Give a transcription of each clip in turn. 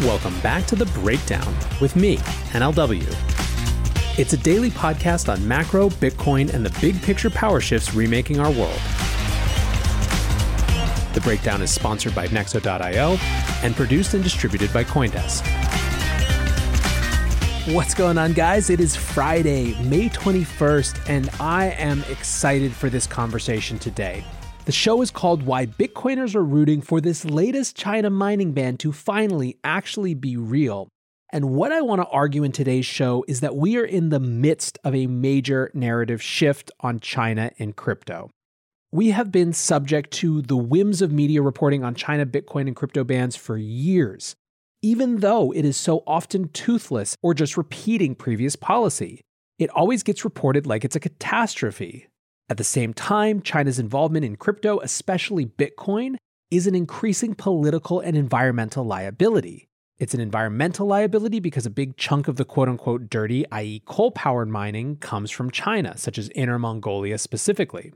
Welcome back to The Breakdown with me, NLW. It's a daily podcast on macro, Bitcoin, and the big picture power shifts remaking our world. The Breakdown is sponsored by Nexo.io and produced and distributed by Coindesk. What's going on, guys? It is Friday, May 21st, and I am excited for this conversation today. The show is called Why Bitcoiners Are Rooting for This Latest China Mining Ban to Finally Actually Be Real. And what I want to argue in today's show is that we are in the midst of a major narrative shift on China and crypto. We have been subject to the whims of media reporting on China Bitcoin and crypto bans for years, even though it is so often toothless or just repeating previous policy. It always gets reported like it's a catastrophe. At the same time, China's involvement in crypto, especially Bitcoin, is an increasing political and environmental liability. It's an environmental liability because a big chunk of the quote unquote dirty, i.e., coal powered mining, comes from China, such as Inner Mongolia specifically.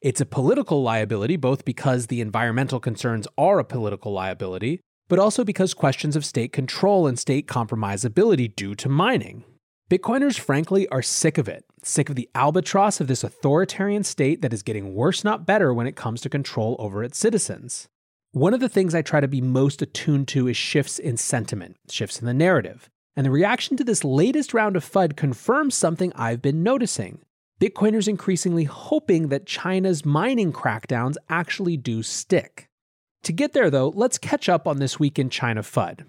It's a political liability both because the environmental concerns are a political liability, but also because questions of state control and state compromisability due to mining. Bitcoiners, frankly, are sick of it, sick of the albatross of this authoritarian state that is getting worse, not better, when it comes to control over its citizens. One of the things I try to be most attuned to is shifts in sentiment, shifts in the narrative. And the reaction to this latest round of FUD confirms something I've been noticing. Bitcoiners increasingly hoping that China's mining crackdowns actually do stick. To get there, though, let's catch up on this week in China FUD.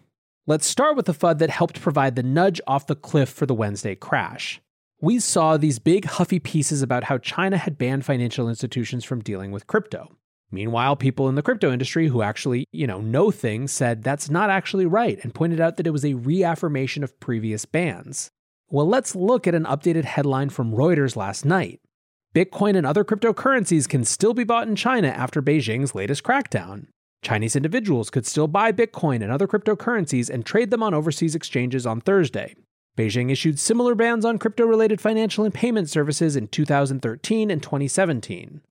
Let's start with the FUD that helped provide the nudge off the cliff for the Wednesday crash. We saw these big, huffy pieces about how China had banned financial institutions from dealing with crypto. Meanwhile, people in the crypto industry who actually, you know, know things said that's not actually right and pointed out that it was a reaffirmation of previous bans. Well, let's look at an updated headline from Reuters last night. Bitcoin and other cryptocurrencies can still be bought in China after Beijing's latest crackdown. Chinese individuals could still buy Bitcoin and other cryptocurrencies and trade them on overseas exchanges on Thursday. Beijing issued similar bans on crypto related financial and payment services in 2013 and 2017.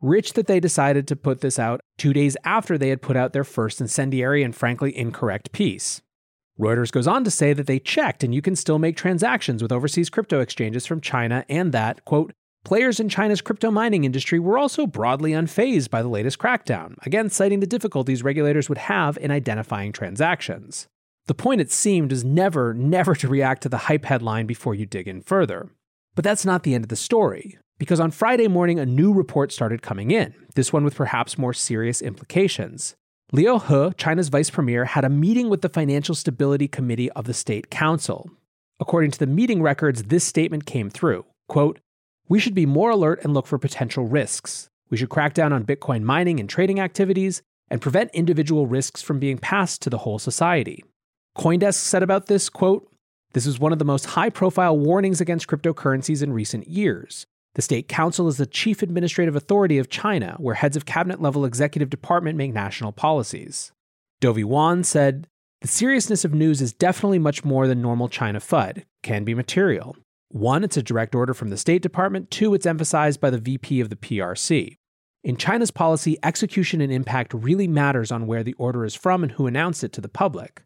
Rich that they decided to put this out two days after they had put out their first incendiary and frankly incorrect piece. Reuters goes on to say that they checked and you can still make transactions with overseas crypto exchanges from China and that, quote, Players in China's crypto mining industry were also broadly unfazed by the latest crackdown, again citing the difficulties regulators would have in identifying transactions. The point it seemed is never, never to react to the hype headline before you dig in further. But that's not the end of the story, because on Friday morning a new report started coming in, this one with perhaps more serious implications. Liu He, China's vice premier, had a meeting with the Financial Stability Committee of the State Council. According to the meeting records, this statement came through. Quote, we should be more alert and look for potential risks. We should crack down on Bitcoin mining and trading activities and prevent individual risks from being passed to the whole society. Coindesk said about this, quote, this is one of the most high profile warnings against cryptocurrencies in recent years. The State Council is the chief administrative authority of China, where heads of cabinet level executive department make national policies. Dovey Wan said, The seriousness of news is definitely much more than normal China FUD, can be material. One, it's a direct order from the State Department. Two, it's emphasized by the VP of the PRC. In China's policy, execution and impact really matters on where the order is from and who announced it to the public.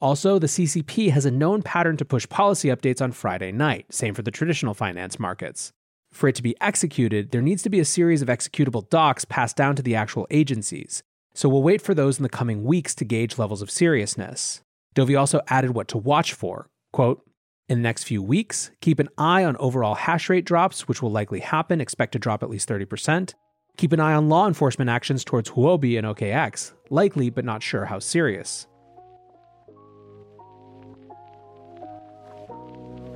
Also, the CCP has a known pattern to push policy updates on Friday night, same for the traditional finance markets. For it to be executed, there needs to be a series of executable docs passed down to the actual agencies, so we'll wait for those in the coming weeks to gauge levels of seriousness. Dovey also added what to watch for. Quote, in the next few weeks, keep an eye on overall hash rate drops, which will likely happen, expect to drop at least 30%. Keep an eye on law enforcement actions towards Huobi and OKX, likely but not sure how serious.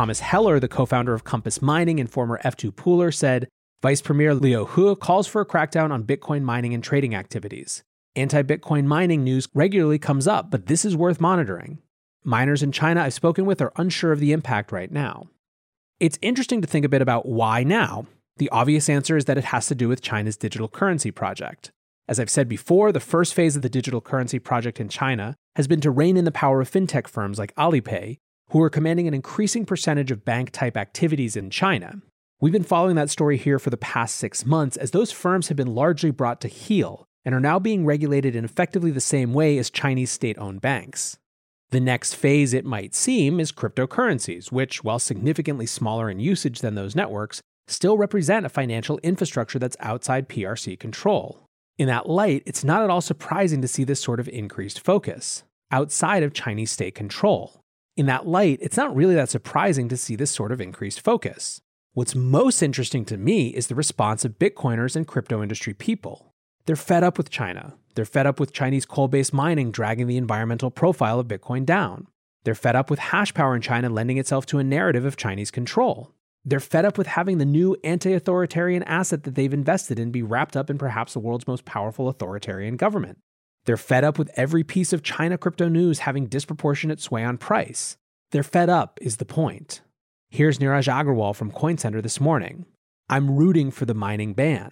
Thomas Heller, the co founder of Compass Mining and former F2 pooler, said Vice Premier Liu He calls for a crackdown on Bitcoin mining and trading activities. Anti Bitcoin mining news regularly comes up, but this is worth monitoring. Miners in China I've spoken with are unsure of the impact right now. It's interesting to think a bit about why now. The obvious answer is that it has to do with China's digital currency project. As I've said before, the first phase of the digital currency project in China has been to rein in the power of fintech firms like Alipay, who are commanding an increasing percentage of bank type activities in China. We've been following that story here for the past six months as those firms have been largely brought to heel and are now being regulated in effectively the same way as Chinese state owned banks. The next phase, it might seem, is cryptocurrencies, which, while significantly smaller in usage than those networks, still represent a financial infrastructure that's outside PRC control. In that light, it's not at all surprising to see this sort of increased focus, outside of Chinese state control. In that light, it's not really that surprising to see this sort of increased focus. What's most interesting to me is the response of Bitcoiners and crypto industry people. They're fed up with China. They're fed up with Chinese coal based mining dragging the environmental profile of Bitcoin down. They're fed up with hash power in China lending itself to a narrative of Chinese control. They're fed up with having the new anti authoritarian asset that they've invested in be wrapped up in perhaps the world's most powerful authoritarian government. They're fed up with every piece of China crypto news having disproportionate sway on price. They're fed up, is the point. Here's Neeraj Agrawal from CoinCenter this morning. I'm rooting for the mining ban.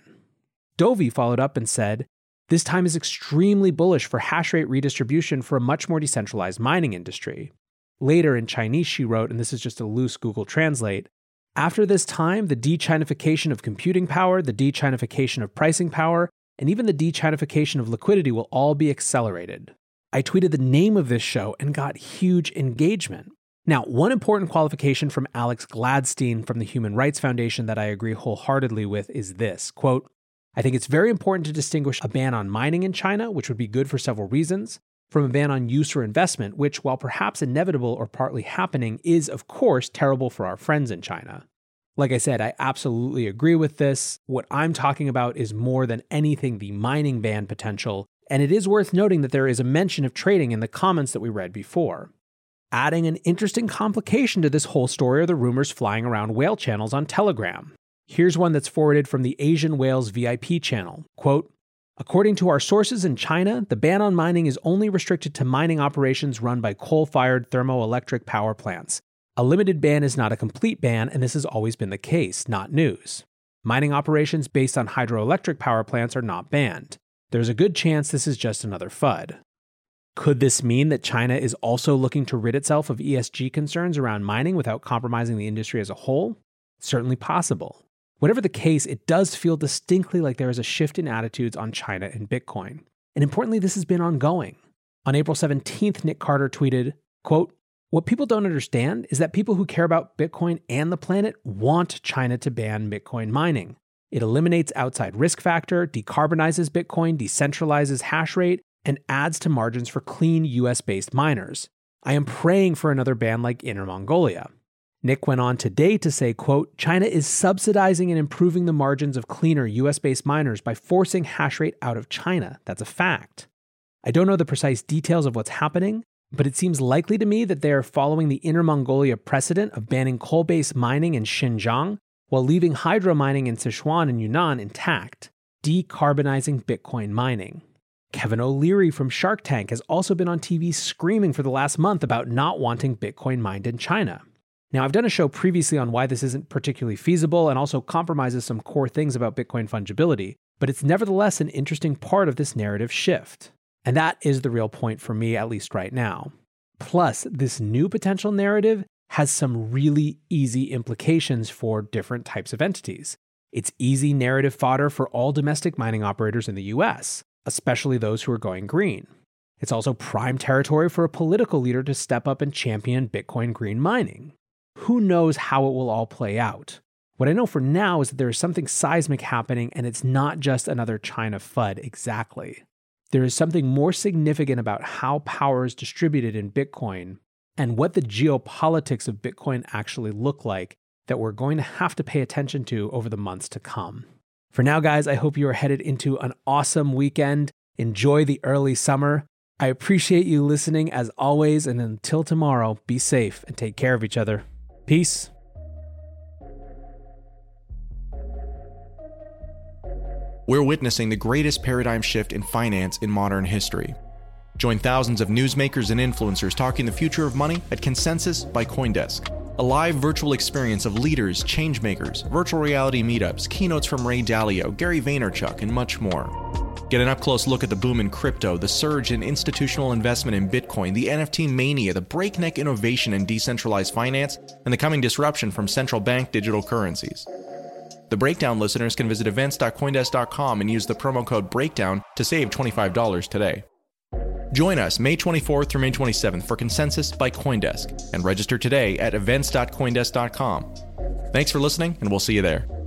Dovey followed up and said, This time is extremely bullish for hash rate redistribution for a much more decentralized mining industry. Later in Chinese, she wrote, and this is just a loose Google Translate After this time, the de Chinification of computing power, the de Chinification of pricing power, and even the de Chinification of liquidity will all be accelerated. I tweeted the name of this show and got huge engagement. Now, one important qualification from Alex Gladstein from the Human Rights Foundation that I agree wholeheartedly with is this quote, I think it's very important to distinguish a ban on mining in China, which would be good for several reasons, from a ban on use or investment, which, while perhaps inevitable or partly happening, is, of course, terrible for our friends in China. Like I said, I absolutely agree with this. What I'm talking about is more than anything the mining ban potential, and it is worth noting that there is a mention of trading in the comments that we read before. Adding an interesting complication to this whole story are the rumors flying around whale channels on Telegram. Here's one that's forwarded from the Asian Whales VIP channel. Quote, According to our sources in China, the ban on mining is only restricted to mining operations run by coal fired thermoelectric power plants. A limited ban is not a complete ban, and this has always been the case, not news. Mining operations based on hydroelectric power plants are not banned. There's a good chance this is just another FUD. Could this mean that China is also looking to rid itself of ESG concerns around mining without compromising the industry as a whole? Certainly possible. Whatever the case, it does feel distinctly like there is a shift in attitudes on China and Bitcoin. And importantly, this has been ongoing. On April 17th, Nick Carter tweeted, quote, what people don't understand is that people who care about Bitcoin and the planet want China to ban Bitcoin mining. It eliminates outside risk factor, decarbonizes Bitcoin, decentralizes hash rate, and adds to margins for clean US based miners. I am praying for another ban like Inner Mongolia. Nick went on today to say, quote, China is subsidizing and improving the margins of cleaner US-based miners by forcing hash rate out of China. That's a fact. I don't know the precise details of what's happening, but it seems likely to me that they are following the Inner Mongolia precedent of banning coal-based mining in Xinjiang while leaving hydro mining in Sichuan and Yunnan intact, decarbonizing Bitcoin mining. Kevin O'Leary from Shark Tank has also been on TV screaming for the last month about not wanting Bitcoin mined in China. Now, I've done a show previously on why this isn't particularly feasible and also compromises some core things about Bitcoin fungibility, but it's nevertheless an interesting part of this narrative shift. And that is the real point for me, at least right now. Plus, this new potential narrative has some really easy implications for different types of entities. It's easy narrative fodder for all domestic mining operators in the US, especially those who are going green. It's also prime territory for a political leader to step up and champion Bitcoin green mining. Who knows how it will all play out? What I know for now is that there is something seismic happening, and it's not just another China FUD exactly. There is something more significant about how power is distributed in Bitcoin and what the geopolitics of Bitcoin actually look like that we're going to have to pay attention to over the months to come. For now, guys, I hope you are headed into an awesome weekend. Enjoy the early summer. I appreciate you listening as always, and until tomorrow, be safe and take care of each other. Peace. We're witnessing the greatest paradigm shift in finance in modern history. Join thousands of newsmakers and influencers talking the future of money at Consensus by Coindesk, a live virtual experience of leaders, changemakers, virtual reality meetups, keynotes from Ray Dalio, Gary Vaynerchuk, and much more. Get an up close look at the boom in crypto, the surge in institutional investment in Bitcoin, the NFT mania, the breakneck innovation in decentralized finance, and the coming disruption from central bank digital currencies. The Breakdown listeners can visit events.coindesk.com and use the promo code BREAKDOWN to save $25 today. Join us May 24th through May 27th for Consensus by Coindesk and register today at events.coindesk.com. Thanks for listening, and we'll see you there.